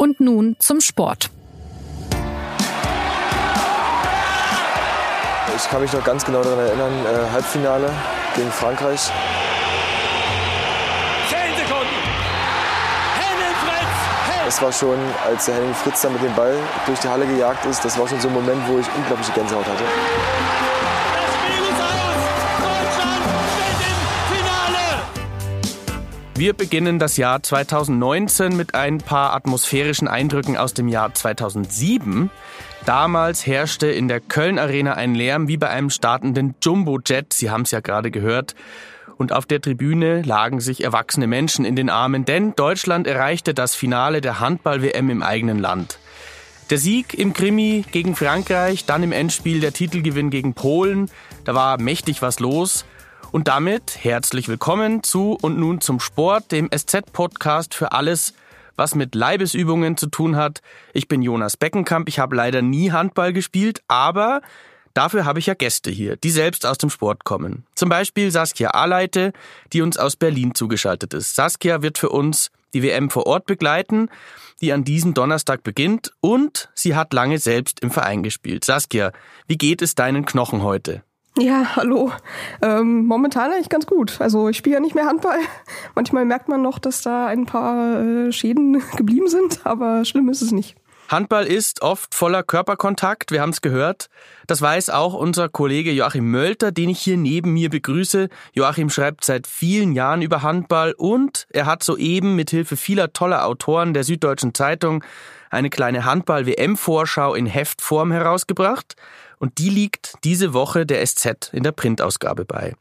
Und nun zum Sport. Ich kann mich noch ganz genau daran erinnern, äh, Halbfinale gegen Frankreich. Zehn Sekunden. Henning Fritz. Das war schon, als der Henning Fritz dann mit dem Ball durch die Halle gejagt ist, das war schon so ein Moment, wo ich unglaubliche Gänsehaut hatte. Wir beginnen das Jahr 2019 mit ein paar atmosphärischen Eindrücken aus dem Jahr 2007. Damals herrschte in der Köln Arena ein Lärm wie bei einem startenden Jumbo-Jet. Sie haben es ja gerade gehört. Und auf der Tribüne lagen sich erwachsene Menschen in den Armen, denn Deutschland erreichte das Finale der Handball-WM im eigenen Land. Der Sieg im Krimi gegen Frankreich, dann im Endspiel der Titelgewinn gegen Polen. Da war mächtig was los. Und damit herzlich willkommen zu und nun zum Sport, dem SZ-Podcast für alles, was mit Leibesübungen zu tun hat. Ich bin Jonas Beckenkamp. Ich habe leider nie Handball gespielt, aber dafür habe ich ja Gäste hier, die selbst aus dem Sport kommen. Zum Beispiel Saskia Aleite, die uns aus Berlin zugeschaltet ist. Saskia wird für uns die WM vor Ort begleiten, die an diesem Donnerstag beginnt und sie hat lange selbst im Verein gespielt. Saskia, wie geht es deinen Knochen heute? Ja, hallo. Ähm, momentan eigentlich ganz gut. Also ich spiele ja nicht mehr Handball. Manchmal merkt man noch, dass da ein paar äh, Schäden geblieben sind, aber schlimm ist es nicht. Handball ist oft voller Körperkontakt, wir haben es gehört. Das weiß auch unser Kollege Joachim Mölter, den ich hier neben mir begrüße. Joachim schreibt seit vielen Jahren über Handball und er hat soeben mit Hilfe vieler toller Autoren der Süddeutschen Zeitung eine kleine Handball-WM-Vorschau in Heftform herausgebracht. Und die liegt diese Woche der SZ in der Printausgabe bei.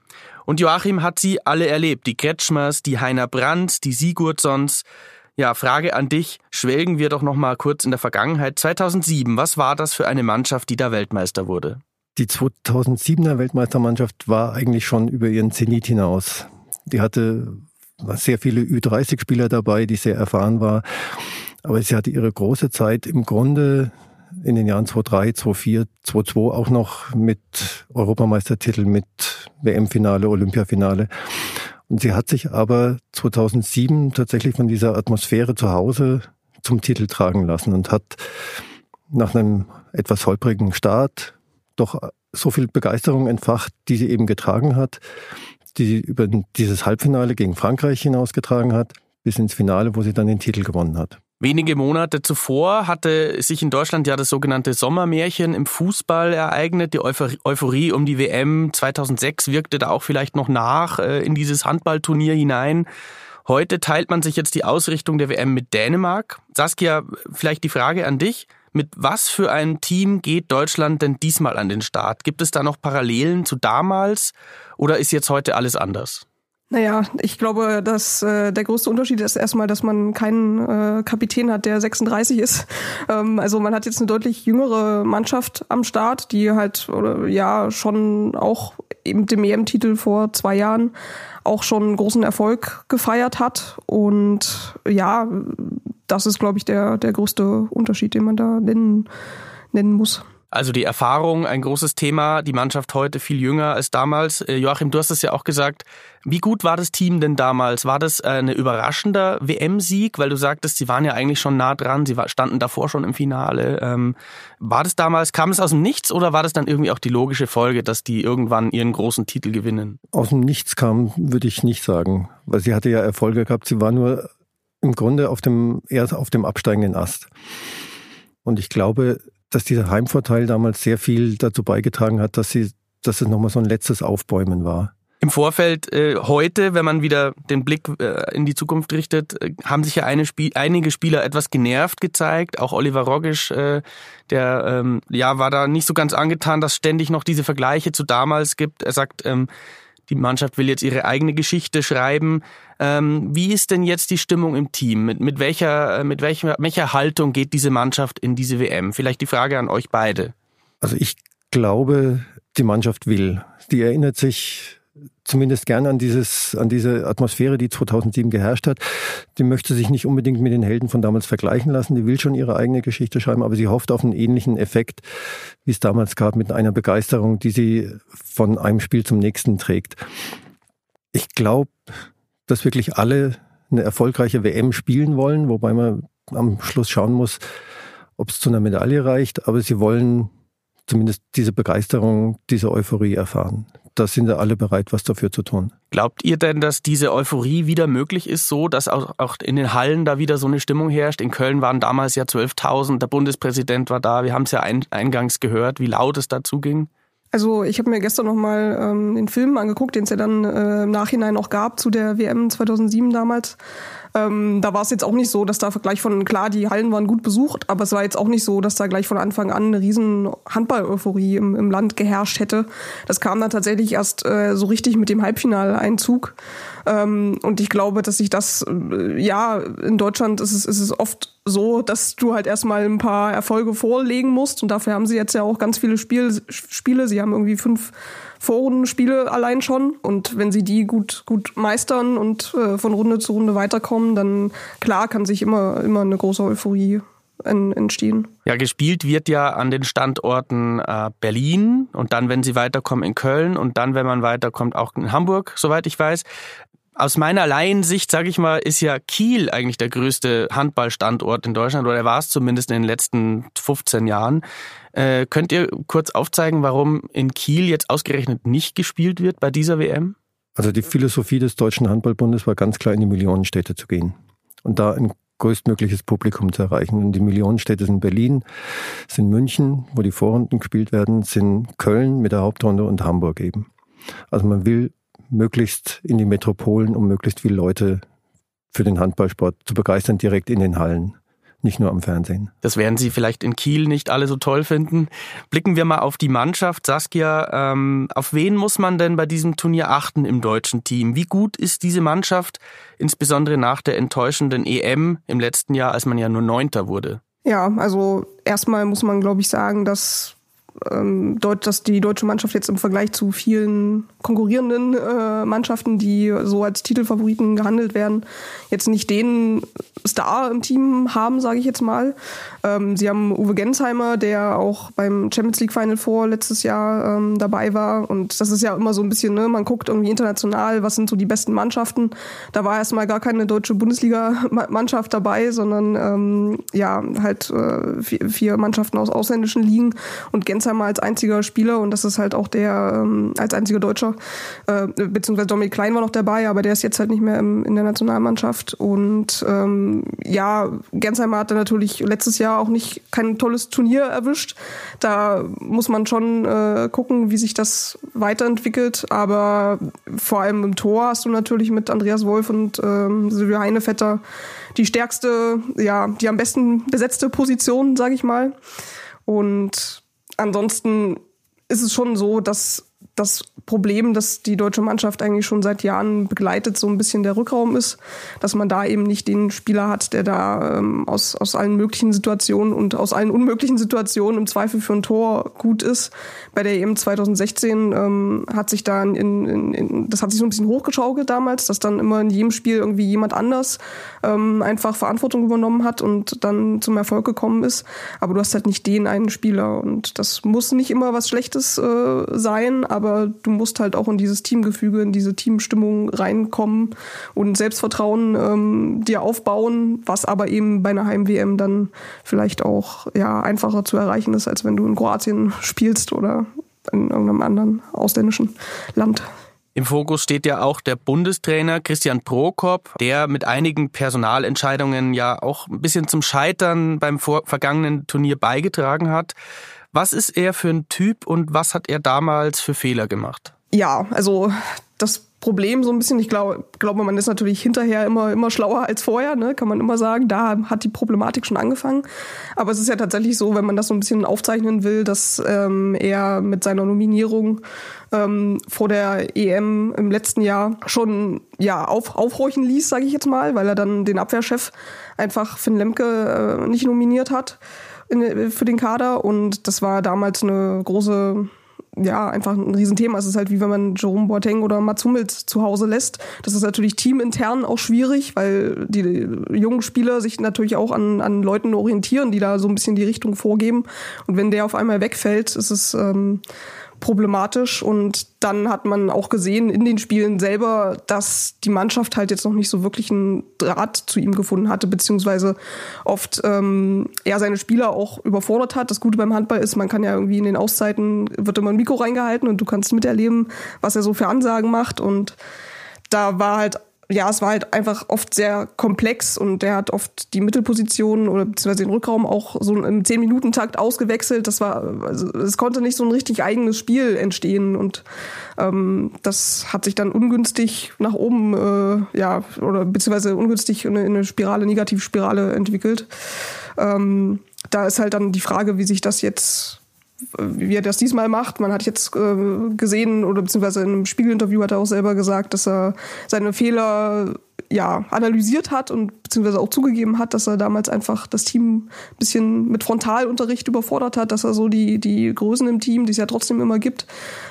Und Joachim hat sie alle erlebt. Die Kretschmers, die Heiner Brandt, die Sigurdssons. Ja, Frage an dich. Schwelgen wir doch noch mal kurz in der Vergangenheit. 2007, was war das für eine Mannschaft, die da Weltmeister wurde? Die 2007er Weltmeistermannschaft war eigentlich schon über ihren Zenit hinaus. Die hatte sehr viele Ü30-Spieler dabei, die sehr erfahren war. Aber sie hatte ihre große Zeit im Grunde in den Jahren 2003, 2004, 2002 auch noch mit Europameistertitel, mit WM-Finale, Olympiafinale. Und sie hat sich aber 2007 tatsächlich von dieser Atmosphäre zu Hause zum Titel tragen lassen und hat nach einem etwas holprigen Start doch so viel Begeisterung entfacht, die sie eben getragen hat, die sie über dieses Halbfinale gegen Frankreich hinausgetragen hat, bis ins Finale, wo sie dann den Titel gewonnen hat. Wenige Monate zuvor hatte sich in Deutschland ja das sogenannte Sommermärchen im Fußball ereignet. Die Euphorie um die WM 2006 wirkte da auch vielleicht noch nach äh, in dieses Handballturnier hinein. Heute teilt man sich jetzt die Ausrichtung der WM mit Dänemark. Saskia, vielleicht die Frage an dich. Mit was für einem Team geht Deutschland denn diesmal an den Start? Gibt es da noch Parallelen zu damals oder ist jetzt heute alles anders? Naja, ich glaube, dass äh, der größte Unterschied ist erstmal, dass man keinen äh, Kapitän hat, der 36 ist. Ähm, also man hat jetzt eine deutlich jüngere Mannschaft am Start, die halt oder, ja schon auch mit dem EM-Titel vor zwei Jahren auch schon großen Erfolg gefeiert hat. Und ja, das ist, glaube ich, der, der größte Unterschied, den man da nennen, nennen muss. Also die Erfahrung, ein großes Thema, die Mannschaft heute viel jünger als damals. Äh, Joachim, du hast es ja auch gesagt. Wie gut war das Team denn damals? War das äh, ein überraschender WM-Sieg? Weil du sagtest, sie waren ja eigentlich schon nah dran, sie standen davor schon im Finale. Ähm, war das damals, kam es aus dem Nichts oder war das dann irgendwie auch die logische Folge, dass die irgendwann ihren großen Titel gewinnen? Aus dem Nichts kam, würde ich nicht sagen. Weil sie hatte ja Erfolge gehabt. Sie war nur im Grunde auf dem, eher auf dem absteigenden Ast. Und ich glaube, dass dieser Heimvorteil damals sehr viel dazu beigetragen hat, dass sie, dass es nochmal so ein letztes Aufbäumen war. Im Vorfeld äh, heute, wenn man wieder den Blick äh, in die Zukunft richtet, äh, haben sich ja Spiel einige Spieler etwas genervt gezeigt. Auch Oliver Rogisch, äh, der ähm, ja war da nicht so ganz angetan, dass ständig noch diese Vergleiche zu damals gibt. Er sagt, ähm, die Mannschaft will jetzt ihre eigene Geschichte schreiben. Ähm, wie ist denn jetzt die Stimmung im Team? Mit, mit, welcher, äh, mit welcher, welcher Haltung geht diese Mannschaft in diese WM? Vielleicht die Frage an euch beide. Also ich glaube, die Mannschaft will. Die erinnert sich zumindest gern an dieses, an diese Atmosphäre, die 2007 geherrscht hat. Die möchte sich nicht unbedingt mit den Helden von damals vergleichen lassen. Die will schon ihre eigene Geschichte schreiben, aber sie hofft auf einen ähnlichen Effekt, wie es damals gab, mit einer Begeisterung, die sie von einem Spiel zum nächsten trägt. Ich glaube, dass wirklich alle eine erfolgreiche WM spielen wollen, wobei man am Schluss schauen muss, ob es zu einer Medaille reicht, aber sie wollen zumindest diese Begeisterung, diese Euphorie erfahren. Da sind ja alle bereit, was dafür zu tun. Glaubt ihr denn, dass diese Euphorie wieder möglich ist, so dass auch, auch in den Hallen da wieder so eine Stimmung herrscht? In Köln waren damals ja 12.000, der Bundespräsident war da, wir haben es ja ein, eingangs gehört, wie laut es dazu ging. Also ich habe mir gestern nochmal ähm, den Film angeguckt, den es ja dann äh, im Nachhinein auch gab zu der WM 2007 damals. Ähm, da war es jetzt auch nicht so, dass da gleich von, klar, die Hallen waren gut besucht, aber es war jetzt auch nicht so, dass da gleich von Anfang an eine riesen Handball-Euphorie im, im Land geherrscht hätte. Das kam dann tatsächlich erst äh, so richtig mit dem Halbfinaleinzug. Ähm, und ich glaube, dass sich das, äh, ja, in Deutschland ist es, ist es oft so, dass du halt erstmal ein paar Erfolge vorlegen musst. Und dafür haben sie jetzt ja auch ganz viele Spiel, Spiele. Sie haben irgendwie fünf Vorrundenspiele allein schon. Und wenn sie die gut, gut meistern und äh, von Runde zu Runde weiterkommen, dann klar kann sich immer, immer eine große Euphorie entstehen. Ja, gespielt wird ja an den Standorten äh, Berlin und dann, wenn sie weiterkommen, in Köln und dann, wenn man weiterkommt, auch in Hamburg, soweit ich weiß. Aus meiner Laiensicht, sage ich mal, ist ja Kiel eigentlich der größte Handballstandort in Deutschland oder er war es zumindest in den letzten 15 Jahren. Äh, könnt ihr kurz aufzeigen, warum in Kiel jetzt ausgerechnet nicht gespielt wird bei dieser WM? Also die Philosophie des Deutschen Handballbundes war ganz klar in die Millionenstädte zu gehen und da ein größtmögliches Publikum zu erreichen. Und die Millionenstädte sind Berlin, sind München, wo die Vorrunden gespielt werden, sind Köln mit der Hauptrunde und Hamburg eben. Also man will möglichst in die Metropolen, um möglichst viele Leute für den Handballsport zu begeistern, direkt in den Hallen nicht nur am Fernsehen. Das werden Sie vielleicht in Kiel nicht alle so toll finden. Blicken wir mal auf die Mannschaft. Saskia, ähm, auf wen muss man denn bei diesem Turnier achten im deutschen Team? Wie gut ist diese Mannschaft, insbesondere nach der enttäuschenden EM im letzten Jahr, als man ja nur Neunter wurde? Ja, also erstmal muss man, glaube ich, sagen, dass ähm, dass die deutsche Mannschaft jetzt im Vergleich zu vielen konkurrierenden äh, Mannschaften, die so als Titelfavoriten gehandelt werden, jetzt nicht den Star im Team haben, sage ich jetzt mal. Ähm, sie haben Uwe Gensheimer, der auch beim Champions League Final Four letztes Jahr ähm, dabei war. Und das ist ja immer so ein bisschen, ne, man guckt irgendwie international, was sind so die besten Mannschaften. Da war erstmal gar keine deutsche Bundesliga-Mannschaft dabei, sondern ähm, ja, halt äh, vier, vier Mannschaften aus ausländischen Ligen und Gensheimer als einziger Spieler und das ist halt auch der ähm, als einziger Deutscher, äh, beziehungsweise Dominik Klein war noch dabei, aber der ist jetzt halt nicht mehr im, in der Nationalmannschaft. Und ähm, ja, Gensheimer hatte natürlich letztes Jahr auch nicht kein tolles Turnier erwischt. Da muss man schon äh, gucken, wie sich das weiterentwickelt. Aber vor allem im Tor hast du natürlich mit Andreas Wolf und ähm, Silvio Heinevetter die stärkste, ja, die am besten besetzte Position, sage ich mal. Und ansonsten ist es schon so, dass das Problem, das die deutsche Mannschaft eigentlich schon seit Jahren begleitet, so ein bisschen der Rückraum ist, dass man da eben nicht den Spieler hat, der da ähm, aus, aus allen möglichen Situationen und aus allen unmöglichen Situationen im Zweifel für ein Tor gut ist. Bei der EM 2016 ähm, hat sich da in, in, in, das hat sich so ein bisschen hochgeschaukelt damals, dass dann immer in jedem Spiel irgendwie jemand anders ähm, einfach Verantwortung übernommen hat und dann zum Erfolg gekommen ist. Aber du hast halt nicht den einen Spieler und das muss nicht immer was Schlechtes äh, sein, aber du musst halt auch in dieses Teamgefüge, in diese Teamstimmung reinkommen und Selbstvertrauen ähm, dir aufbauen, was aber eben bei einer Heim-WM dann vielleicht auch ja, einfacher zu erreichen ist, als wenn du in Kroatien spielst oder in irgendeinem anderen ausländischen Land. Im Fokus steht ja auch der Bundestrainer Christian Prokop, der mit einigen Personalentscheidungen ja auch ein bisschen zum Scheitern beim vergangenen Turnier beigetragen hat. Was ist er für ein Typ und was hat er damals für Fehler gemacht? Ja, also das Problem so ein bisschen, ich glaube, glaube, man ist natürlich hinterher immer, immer schlauer als vorher, ne? kann man immer sagen. Da hat die Problematik schon angefangen. Aber es ist ja tatsächlich so, wenn man das so ein bisschen aufzeichnen will, dass ähm, er mit seiner Nominierung ähm, vor der EM im letzten Jahr schon ja auf, aufhorchen ließ, sage ich jetzt mal, weil er dann den Abwehrchef einfach Finn Lemke äh, nicht nominiert hat in, für den Kader. Und das war damals eine große ja, einfach ein Riesenthema. Es ist halt wie wenn man Jerome Boateng oder Mats Hummels zu Hause lässt. Das ist natürlich teamintern auch schwierig, weil die jungen Spieler sich natürlich auch an, an Leuten orientieren, die da so ein bisschen die Richtung vorgeben. Und wenn der auf einmal wegfällt, ist es ähm, problematisch. Und dann hat man auch gesehen in den Spielen selber, dass die Mannschaft halt jetzt noch nicht so wirklich einen Draht zu ihm gefunden hatte, beziehungsweise oft ähm, er seine Spieler auch überfordert hat. Das Gute beim Handball ist, man kann ja irgendwie in den Auszeiten, wird immer ein Mikro reingehalten und du kannst miterleben, was er so für Ansagen macht. Und da war halt ja, es war halt einfach oft sehr komplex und der hat oft die Mittelposition oder beziehungsweise den Rückraum auch so im 10-Minuten-Takt ausgewechselt. Das war, also es konnte nicht so ein richtig eigenes Spiel entstehen und ähm, das hat sich dann ungünstig nach oben, äh, ja, oder beziehungsweise ungünstig in eine, in eine Spirale, Negativspirale entwickelt. Ähm, da ist halt dann die Frage, wie sich das jetzt wie er das diesmal macht. Man hat jetzt äh, gesehen oder beziehungsweise in einem Spiegelinterview hat er auch selber gesagt, dass er seine Fehler ja, analysiert hat und beziehungsweise auch zugegeben hat, dass er damals einfach das Team ein bisschen mit Frontalunterricht überfordert hat, dass er so die, die Größen im Team, die es ja trotzdem immer gibt,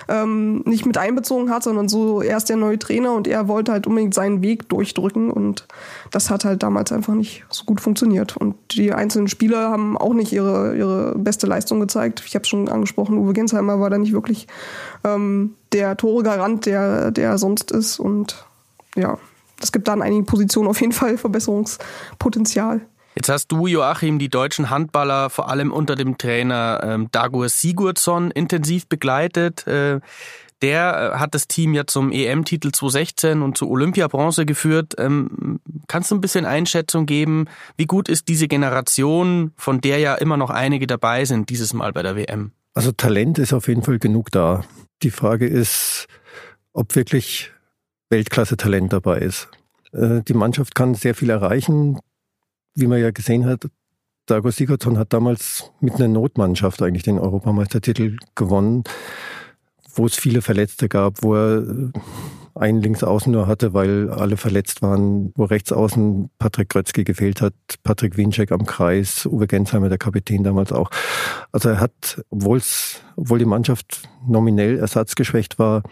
ähm, nicht mit einbezogen hat, sondern so, er ist der neue Trainer und er wollte halt unbedingt seinen Weg durchdrücken und das hat halt damals einfach nicht so gut funktioniert. Und die einzelnen Spieler haben auch nicht ihre, ihre beste Leistung gezeigt. Ich habe schon angesprochen, Uwe Gensheimer war da nicht wirklich ähm, der Tore-Garant, der, der sonst ist und ja, es gibt da an einigen Positionen auf jeden Fall Verbesserungspotenzial. Jetzt hast du, Joachim, die deutschen Handballer vor allem unter dem Trainer ähm, Dagur Sigurdsson intensiv begleitet. Äh, der äh, hat das Team ja zum EM-Titel 2016 und zu Olympiabronze geführt. Ähm, kannst du ein bisschen Einschätzung geben? Wie gut ist diese Generation, von der ja immer noch einige dabei sind, dieses Mal bei der WM? Also Talent ist auf jeden Fall genug da. Die Frage ist, ob wirklich Weltklasse-Talent dabei ist. Äh, die Mannschaft kann sehr viel erreichen. Wie man ja gesehen hat, Dago Sigurdsson hat damals mit einer Notmannschaft eigentlich den Europameistertitel gewonnen, wo es viele Verletzte gab, wo er äh, einen Linksaußen nur hatte, weil alle verletzt waren, wo Rechtsaußen Patrick Grötzky gefehlt hat, Patrick Winczek am Kreis, Uwe Gensheimer, der Kapitän damals auch. Also er hat, obwohl die Mannschaft nominell ersatzgeschwächt war,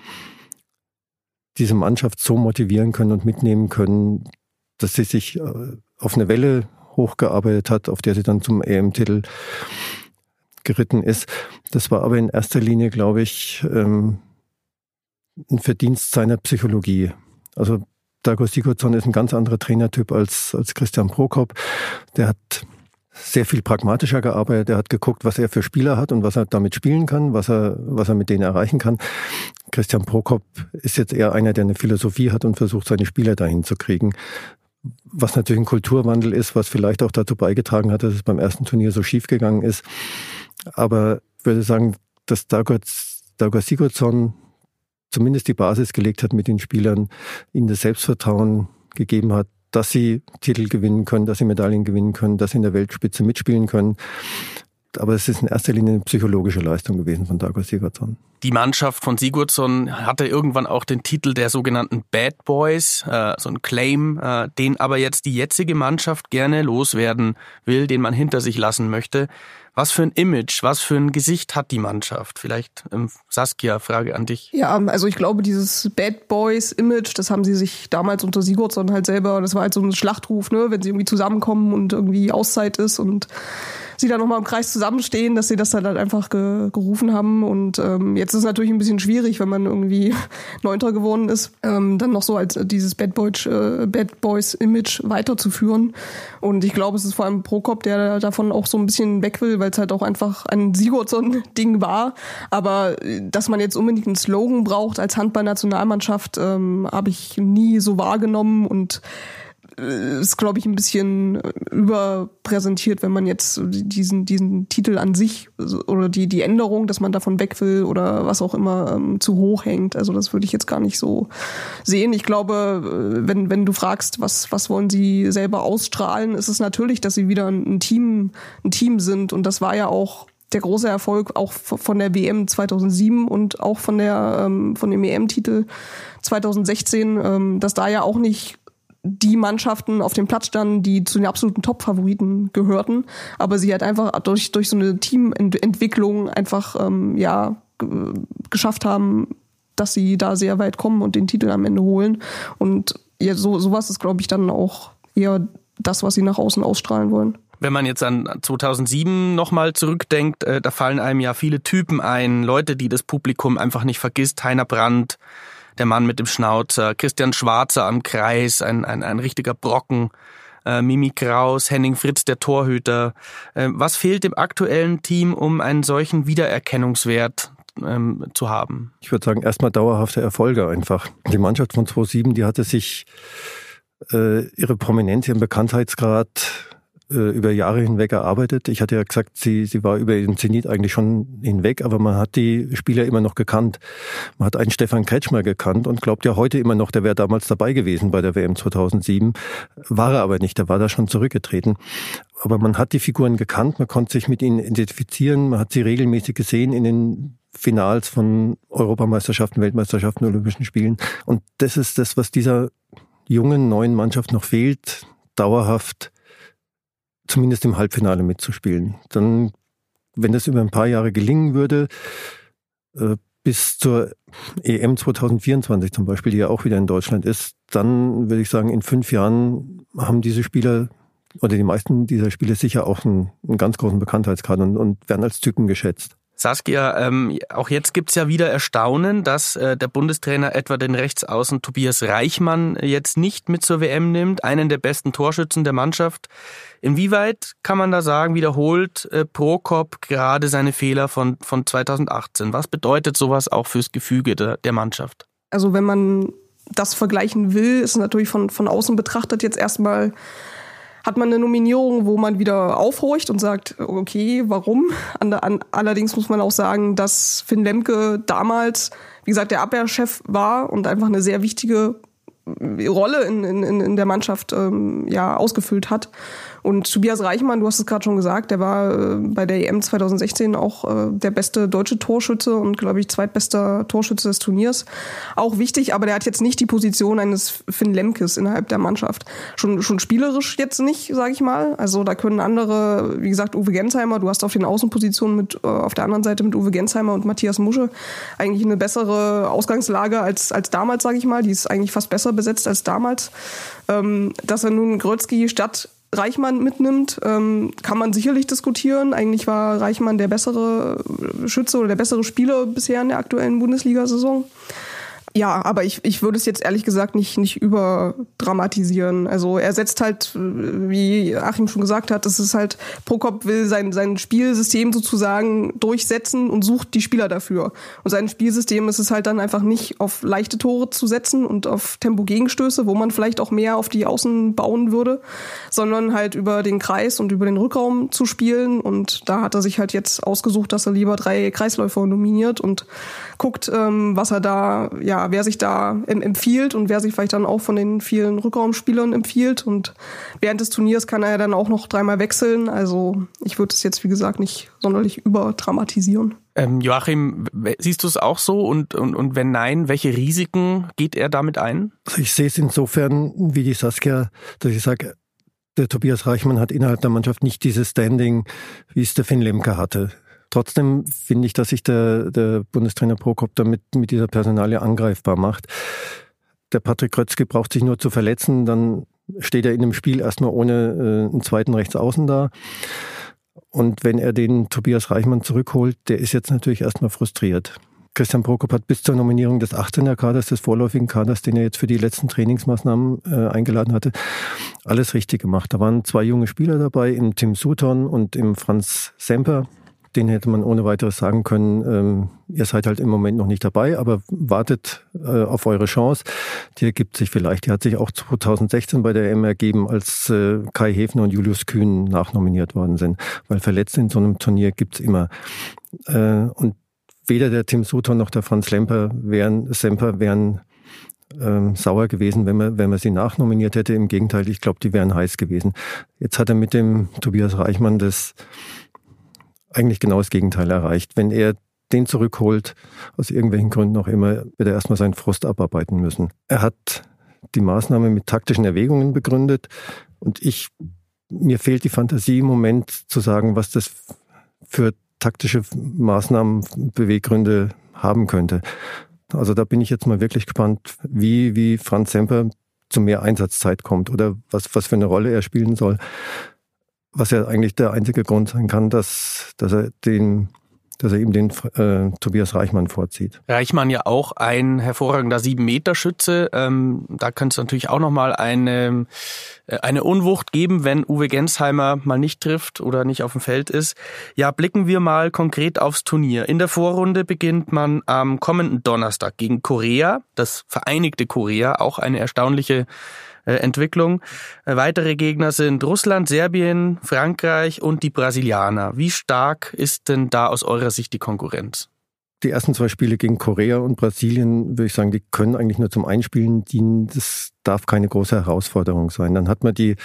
diese Mannschaft so motivieren können und mitnehmen können, dass sie sich äh, auf eine Welle hochgearbeitet hat, auf der sie dann zum EM-Titel geritten ist. Das war aber in erster Linie, glaube ich, ähm, ein Verdienst seiner Psychologie. Also Dago Sigurdsson ist ein ganz anderer Trainertyp als, als Christian Prokop. Der hat sehr viel pragmatischer gearbeitet. Er hat geguckt, was er für Spieler hat und was er damit spielen kann, was er, was er mit denen erreichen kann. Christian Prokop ist jetzt eher einer, der eine Philosophie hat und versucht, seine Spieler dahin zu kriegen. Was natürlich ein Kulturwandel ist, was vielleicht auch dazu beigetragen hat, dass es beim ersten Turnier so schief gegangen ist. Aber ich würde sagen, dass Dagot, Dagot Sigurdsson zumindest die Basis gelegt hat mit den Spielern, ihnen das Selbstvertrauen gegeben hat, dass sie Titel gewinnen können, dass sie Medaillen gewinnen können, dass sie in der Weltspitze mitspielen können. Aber es ist in erster Linie eine psychologische Leistung gewesen von Dago Sigurdsson. Die Mannschaft von Sigurdsson hatte irgendwann auch den Titel der sogenannten Bad Boys, äh, so ein Claim, äh, den aber jetzt die jetzige Mannschaft gerne loswerden will, den man hinter sich lassen möchte. Was für ein Image, was für ein Gesicht hat die Mannschaft? Vielleicht ähm, Saskia, Frage an dich. Ja, also ich glaube, dieses Bad Boys Image, das haben sie sich damals unter Sigurdsson halt selber, das war halt so ein Schlachtruf, ne, wenn sie irgendwie zusammenkommen und irgendwie Auszeit ist und sie dann nochmal im Kreis zusammenstehen, dass sie das dann halt einfach ge gerufen haben. Und ähm, jetzt ist es natürlich ein bisschen schwierig, wenn man irgendwie Neunter geworden ist, ähm, dann noch so als äh, dieses Bad, Boys, äh, Bad Boys Image weiterzuführen. Und ich glaube, es ist vor allem Prokop, der davon auch so ein bisschen weg will, weil es halt auch einfach ein Sigurdsson-Ding war. Aber äh, dass man jetzt unbedingt einen Slogan braucht als Handball-Nationalmannschaft, ähm, habe ich nie so wahrgenommen und ist, glaube ich, ein bisschen äh, überpräsentiert, wenn man jetzt diesen, diesen Titel an sich oder die, die Änderung, dass man davon weg will oder was auch immer ähm, zu hoch hängt. Also das würde ich jetzt gar nicht so sehen. Ich glaube, äh, wenn, wenn du fragst, was, was wollen sie selber ausstrahlen, ist es natürlich, dass sie wieder ein Team, ein Team sind. Und das war ja auch der große Erfolg auch von der WM 2007 und auch von der ähm, von dem EM-Titel 2016, ähm, dass da ja auch nicht die Mannschaften auf dem Platz standen, die zu den absoluten Top-Favoriten gehörten, aber sie hat einfach durch, durch so eine Teamentwicklung einfach ähm, ja geschafft haben, dass sie da sehr weit kommen und den Titel am Ende holen. Und ja, so sowas ist, glaube ich, dann auch eher das, was sie nach außen ausstrahlen wollen. Wenn man jetzt an 2007 nochmal zurückdenkt, äh, da fallen einem ja viele Typen ein, Leute, die das Publikum einfach nicht vergisst. Heiner Brandt, der Mann mit dem Schnauzer, Christian Schwarzer am Kreis, ein, ein, ein richtiger Brocken, äh, Mimi Kraus, Henning Fritz, der Torhüter. Äh, was fehlt dem aktuellen Team, um einen solchen Wiedererkennungswert ähm, zu haben? Ich würde sagen, erstmal dauerhafte Erfolge einfach. Die Mannschaft von 2007, die hatte sich äh, ihre Prominenz, ihren Bekanntheitsgrad äh, über Jahre hinweg erarbeitet. Ich hatte ja gesagt, sie, sie war über den Zenit eigentlich schon hinweg, aber man hat die Spieler immer noch gekannt. Man hat einen Stefan Kretschmer gekannt und glaubt ja heute immer noch, der wäre damals dabei gewesen bei der WM 2007. War er aber nicht, der war da schon zurückgetreten. Aber man hat die Figuren gekannt, man konnte sich mit ihnen identifizieren, man hat sie regelmäßig gesehen in den Finals von Europameisterschaften, Weltmeisterschaften, Olympischen Spielen. Und das ist das, was dieser jungen, neuen Mannschaft noch fehlt, dauerhaft zumindest im Halbfinale mitzuspielen. Dann, wenn das über ein paar Jahre gelingen würde, äh, bis zur EM 2024 zum Beispiel, die ja auch wieder in Deutschland ist, dann würde ich sagen, in fünf Jahren haben diese Spieler oder die meisten dieser Spieler sicher auch einen, einen ganz großen Bekanntheitsgrad und, und werden als Typen geschätzt. Saskia, ähm, auch jetzt gibt's ja wieder Erstaunen, dass äh, der Bundestrainer etwa den Rechtsaußen Tobias Reichmann jetzt nicht mit zur WM nimmt, einen der besten Torschützen der Mannschaft. Inwieweit kann man da sagen, wiederholt äh, Prokop gerade seine Fehler von, von 2018? Was bedeutet sowas auch fürs Gefüge der, der Mannschaft? Also wenn man das vergleichen will, ist natürlich von, von außen betrachtet jetzt erstmal hat man eine Nominierung, wo man wieder aufhorcht und sagt, okay, warum? allerdings muss man auch sagen, dass Finn Lemke damals, wie gesagt, der Abwehrchef war und einfach eine sehr wichtige Rolle in, in, in der Mannschaft ähm, ja ausgefüllt hat und Tobias Reichmann, du hast es gerade schon gesagt, der war äh, bei der EM 2016 auch äh, der beste deutsche Torschütze und, glaube ich, zweitbester Torschütze des Turniers. Auch wichtig, aber der hat jetzt nicht die Position eines Finn Lemkes innerhalb der Mannschaft. Schon, schon spielerisch jetzt nicht, sage ich mal. Also da können andere, wie gesagt, Uwe Gensheimer, du hast auf den Außenpositionen mit, äh, auf der anderen Seite mit Uwe Gensheimer und Matthias Musche eigentlich eine bessere Ausgangslage als, als damals, sage ich mal. Die ist eigentlich fast besser besetzt als damals. Ähm, dass er nun Grötzky statt Reichmann mitnimmt, ähm, kann man sicherlich diskutieren. Eigentlich war Reichmann der bessere Schütze oder der bessere Spieler bisher in der aktuellen Bundesliga-Saison. Ja, aber ich, ich würde es jetzt ehrlich gesagt nicht, nicht überdramatisieren. Also er setzt halt, wie Achim schon gesagt hat, das ist halt, Prokop will sein, sein Spielsystem sozusagen durchsetzen und sucht die Spieler dafür. Und sein Spielsystem ist es halt dann einfach nicht auf leichte Tore zu setzen und auf Tempo-Gegenstöße, wo man vielleicht auch mehr auf die Außen bauen würde, sondern halt über den Kreis und über den Rückraum zu spielen. Und da hat er sich halt jetzt ausgesucht, dass er lieber drei Kreisläufer nominiert und guckt, ähm, was er da, ja, wer sich da empfiehlt und wer sich vielleicht dann auch von den vielen Rückraumspielern empfiehlt. Und während des Turniers kann er ja dann auch noch dreimal wechseln. Also ich würde es jetzt, wie gesagt, nicht sonderlich überdramatisieren. Ähm, Joachim, siehst du es auch so? Und, und, und wenn nein, welche Risiken geht er damit ein? Also ich sehe es insofern, wie die Saskia, dass ich sage, der Tobias Reichmann hat innerhalb der Mannschaft nicht dieses Standing, wie es der Finn Lemke hatte. Trotzdem finde ich, dass sich der, der Bundestrainer Prokop damit mit dieser Personalie angreifbar macht. Der Patrick Krötzke braucht sich nur zu verletzen, dann steht er in dem Spiel erstmal ohne äh, einen zweiten Rechtsaußen da. Und wenn er den Tobias Reichmann zurückholt, der ist jetzt natürlich erstmal frustriert. Christian Prokop hat bis zur Nominierung des 18er Kaders, des vorläufigen Kaders, den er jetzt für die letzten Trainingsmaßnahmen äh, eingeladen hatte, alles richtig gemacht. Da waren zwei junge Spieler dabei, im Tim Sutton und im Franz Semper den hätte man ohne weiteres sagen können, ähm, ihr seid halt im Moment noch nicht dabei, aber wartet äh, auf eure Chance. Die ergibt sich vielleicht. Die hat sich auch 2016 bei der M ergeben, als äh, Kai Hefner und Julius Kühn nachnominiert worden sind. Weil Verletzte in so einem Turnier gibt's immer. Äh, und weder der Tim Sutton noch der Franz Lemper wären, Semper wären ähm, sauer gewesen, wenn man, wenn man sie nachnominiert hätte. Im Gegenteil, ich glaube, die wären heiß gewesen. Jetzt hat er mit dem Tobias Reichmann das eigentlich genau das Gegenteil erreicht. Wenn er den zurückholt, aus irgendwelchen Gründen auch immer, wird er erstmal seinen Frust abarbeiten müssen. Er hat die Maßnahme mit taktischen Erwägungen begründet und ich, mir fehlt die Fantasie im Moment zu sagen, was das für taktische Maßnahmen, Beweggründe haben könnte. Also da bin ich jetzt mal wirklich gespannt, wie, wie Franz Semper zu mehr Einsatzzeit kommt oder was, was für eine Rolle er spielen soll. Was ja eigentlich der einzige Grund sein kann, dass, dass er den dass er eben den äh, Tobias Reichmann vorzieht. Reichmann ja auch ein hervorragender Sieben-Meter-Schütze. Ähm, da könnte es natürlich auch nochmal eine, äh, eine Unwucht geben, wenn Uwe Gensheimer mal nicht trifft oder nicht auf dem Feld ist. Ja, blicken wir mal konkret aufs Turnier. In der Vorrunde beginnt man am kommenden Donnerstag gegen Korea, das Vereinigte Korea, auch eine erstaunliche Entwicklung. Äh, weitere Gegner sind Russland, Serbien, Frankreich und die Brasilianer. Wie stark ist denn da aus eurer Sicht die Konkurrenz? Die ersten zwei Spiele gegen Korea und Brasilien, würde ich sagen, die können eigentlich nur zum Einspielen dienen. Das darf keine große Herausforderung sein. Dann hat man die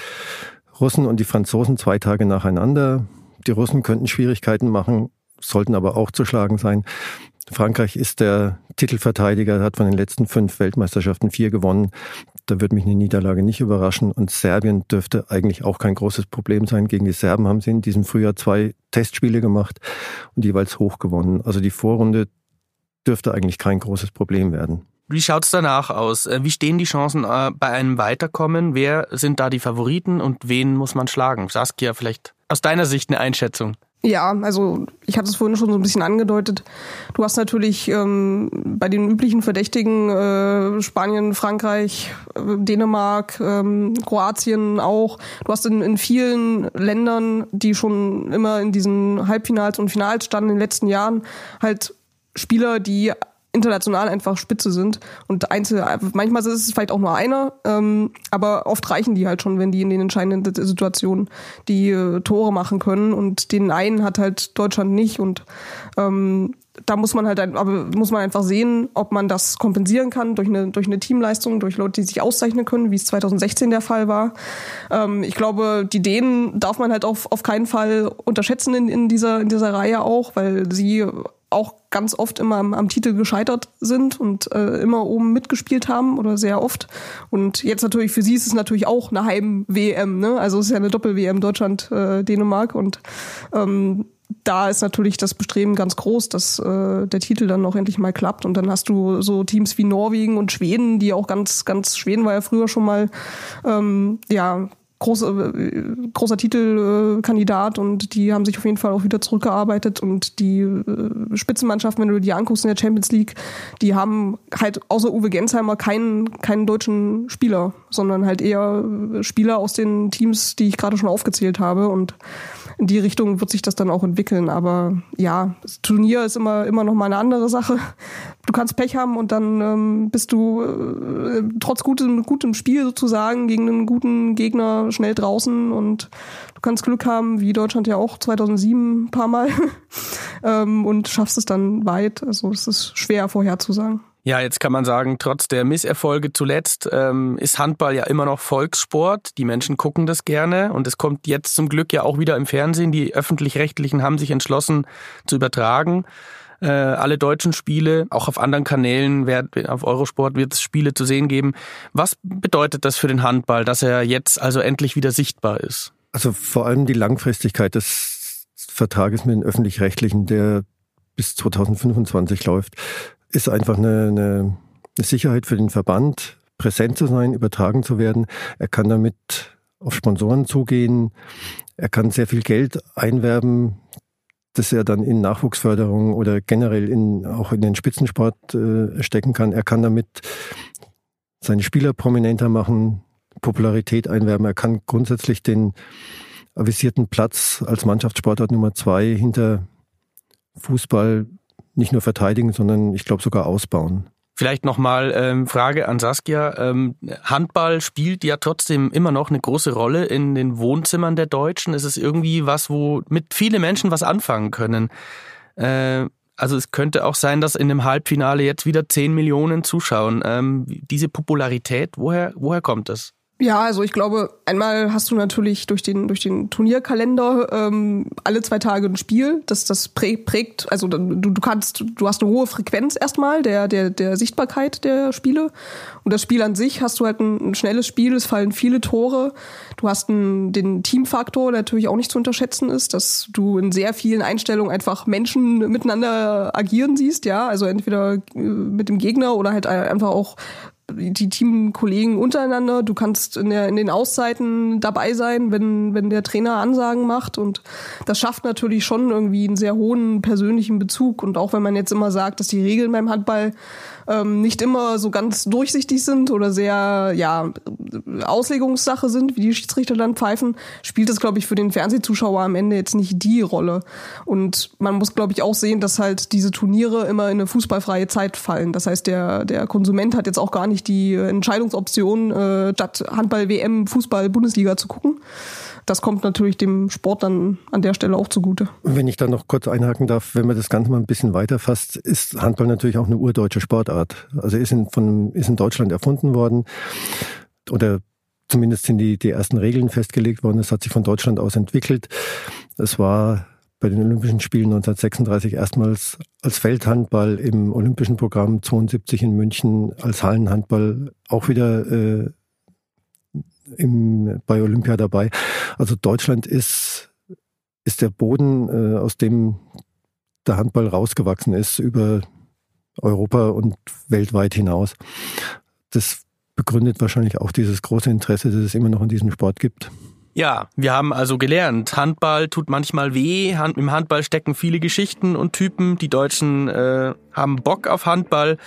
Russen und die Franzosen zwei Tage nacheinander. Die Russen könnten Schwierigkeiten machen, sollten aber auch zu schlagen sein. Frankreich ist der Titelverteidiger, hat von den letzten fünf Weltmeisterschaften vier gewonnen. Da wird mich eine Niederlage nicht überraschen. Und Serbien dürfte eigentlich auch kein großes Problem sein. Gegen die Serben haben sie in diesem Frühjahr zwei Testspiele gemacht und jeweils hoch gewonnen. Also die Vorrunde dürfte eigentlich kein großes Problem werden. Wie schaut's danach aus? Äh, wie stehen die Chancen äh, bei einem Weiterkommen? Wer sind da die Favoriten und wen muss man schlagen? Saskia, vielleicht aus deiner Sicht eine Einschätzung. Ja, also ich hatte es vorhin schon so ein bisschen angedeutet. Du hast natürlich ähm, bei den üblichen Verdächtigen äh, Spanien, Frankreich, äh, Dänemark, ähm, Kroatien auch. Du hast in, in vielen Ländern, die schon immer in diesen Halbfinals und Finals standen in den letzten Jahren, halt Spieler, die international einfach spitze sind und einzel manchmal ist es vielleicht auch nur einer, ähm, aber oft reichen die halt schon, wenn die in den entscheidenden Situationen die äh, Tore machen können und den einen hat halt Deutschland nicht und ähm, da muss man halt aber muss man einfach sehen, ob man das kompensieren kann durch eine durch eine Teamleistung, durch Leute, die sich auszeichnen können, wie es 2016 der Fall war. Ähm, ich glaube, die Dänen darf man halt auf, auf keinen Fall unterschätzen in, in dieser in dieser Reihe auch, weil sie auch ganz oft immer am, am Titel gescheitert sind und äh, immer oben mitgespielt haben oder sehr oft. Und jetzt natürlich für sie ist es natürlich auch eine Heim-WM, ne? Also es ist ja eine Doppel-WM Deutschland, äh, Dänemark und ähm, da ist natürlich das Bestreben ganz groß, dass äh, der Titel dann noch endlich mal klappt. Und dann hast du so Teams wie Norwegen und Schweden, die auch ganz, ganz, Schweden war ja früher schon mal ähm, ja große, äh, großer Titelkandidat und die haben sich auf jeden Fall auch wieder zurückgearbeitet und die äh, Spitzenmannschaften, wenn du die anguckst in der Champions League, die haben halt außer Uwe Gensheimer keinen, keinen deutschen Spieler, sondern halt eher Spieler aus den Teams, die ich gerade schon aufgezählt habe und in die Richtung wird sich das dann auch entwickeln. Aber ja, das Turnier ist immer, immer noch mal eine andere Sache. Du kannst Pech haben und dann ähm, bist du äh, trotz gutem, gutem Spiel sozusagen gegen einen guten Gegner schnell draußen und du kannst Glück haben, wie Deutschland ja auch 2007 ein paar Mal ähm, und schaffst es dann weit. Also es ist schwer vorherzusagen. Ja, jetzt kann man sagen, trotz der Misserfolge zuletzt ähm, ist Handball ja immer noch Volkssport. Die Menschen gucken das gerne und es kommt jetzt zum Glück ja auch wieder im Fernsehen. Die öffentlich-rechtlichen haben sich entschlossen zu übertragen. Äh, alle deutschen Spiele, auch auf anderen Kanälen, auf Eurosport wird es Spiele zu sehen geben. Was bedeutet das für den Handball, dass er jetzt also endlich wieder sichtbar ist? Also vor allem die Langfristigkeit des Vertrages mit den öffentlich-rechtlichen, der bis 2025 läuft ist einfach eine, eine, eine Sicherheit für den Verband, präsent zu sein, übertragen zu werden. Er kann damit auf Sponsoren zugehen. Er kann sehr viel Geld einwerben, das er dann in Nachwuchsförderung oder generell in, auch in den Spitzensport äh, stecken kann. Er kann damit seine Spieler prominenter machen, Popularität einwerben. Er kann grundsätzlich den avisierten Platz als Mannschaftssportart Nummer zwei hinter Fußball nicht nur verteidigen, sondern ich glaube sogar ausbauen. Vielleicht nochmal ähm, Frage an Saskia. Ähm, Handball spielt ja trotzdem immer noch eine große Rolle in den Wohnzimmern der Deutschen. Es ist irgendwie was, wo mit viele Menschen was anfangen können. Äh, also es könnte auch sein, dass in dem Halbfinale jetzt wieder 10 Millionen zuschauen. Ähm, diese Popularität, woher, woher kommt das? Ja, also ich glaube, einmal hast du natürlich durch den durch den Turnierkalender ähm, alle zwei Tage ein Spiel, das das prägt. Also du, du kannst, du hast eine hohe Frequenz erstmal der der der Sichtbarkeit der Spiele und das Spiel an sich hast du halt ein, ein schnelles Spiel, es fallen viele Tore. Du hast einen, den Teamfaktor, der natürlich auch nicht zu unterschätzen ist, dass du in sehr vielen Einstellungen einfach Menschen miteinander agieren siehst, ja, also entweder äh, mit dem Gegner oder halt einfach auch die Teamkollegen untereinander. Du kannst in, der, in den Auszeiten dabei sein, wenn, wenn der Trainer Ansagen macht. Und das schafft natürlich schon irgendwie einen sehr hohen persönlichen Bezug. Und auch wenn man jetzt immer sagt, dass die Regeln beim Handball ähm, nicht immer so ganz durchsichtig sind oder sehr ja Auslegungssache sind, wie die Schiedsrichter dann pfeifen, spielt das, glaube ich, für den Fernsehzuschauer am Ende jetzt nicht die Rolle. Und man muss, glaube ich, auch sehen, dass halt diese Turniere immer in eine fußballfreie Zeit fallen. Das heißt, der, der Konsument hat jetzt auch gar nicht die Entscheidungsoption, äh, statt Handball, WM, Fußball, Bundesliga zu gucken das kommt natürlich dem Sport dann an der Stelle auch zugute. Wenn ich da noch kurz einhaken darf, wenn man das Ganze mal ein bisschen weiter fasst, ist Handball natürlich auch eine urdeutsche Sportart. Also ist in, von, ist in Deutschland erfunden worden oder zumindest sind die, die ersten Regeln festgelegt worden. Es hat sich von Deutschland aus entwickelt. Es war bei den Olympischen Spielen 1936 erstmals als Feldhandball im Olympischen Programm 72 in München als Hallenhandball auch wieder äh, im, bei Olympia dabei. Also Deutschland ist, ist der Boden, äh, aus dem der Handball rausgewachsen ist über Europa und weltweit hinaus. Das begründet wahrscheinlich auch dieses große Interesse, das es immer noch in diesem Sport gibt. Ja, wir haben also gelernt, Handball tut manchmal weh, Hand, im Handball stecken viele Geschichten und Typen, die Deutschen äh, haben Bock auf Handball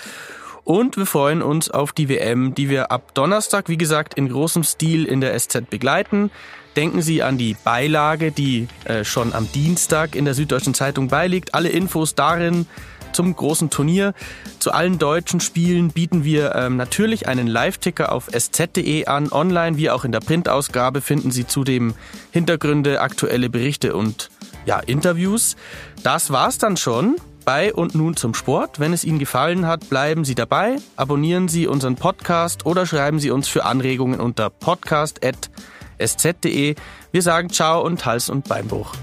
und wir freuen uns auf die WM, die wir ab Donnerstag, wie gesagt, in großem Stil in der SZ begleiten. Denken Sie an die Beilage, die äh, schon am Dienstag in der Süddeutschen Zeitung beiliegt. Alle Infos darin zum großen Turnier. Zu allen deutschen Spielen bieten wir ähm, natürlich einen Live-Ticker auf sz.de an. Online wie auch in der Printausgabe finden Sie zudem Hintergründe, aktuelle Berichte und ja, Interviews. Das war's dann schon bei und nun zum Sport. Wenn es Ihnen gefallen hat, bleiben Sie dabei, abonnieren Sie unseren Podcast oder schreiben Sie uns für Anregungen unter podcast.sz.de. Wir sagen Ciao und Hals- und Beinbruch.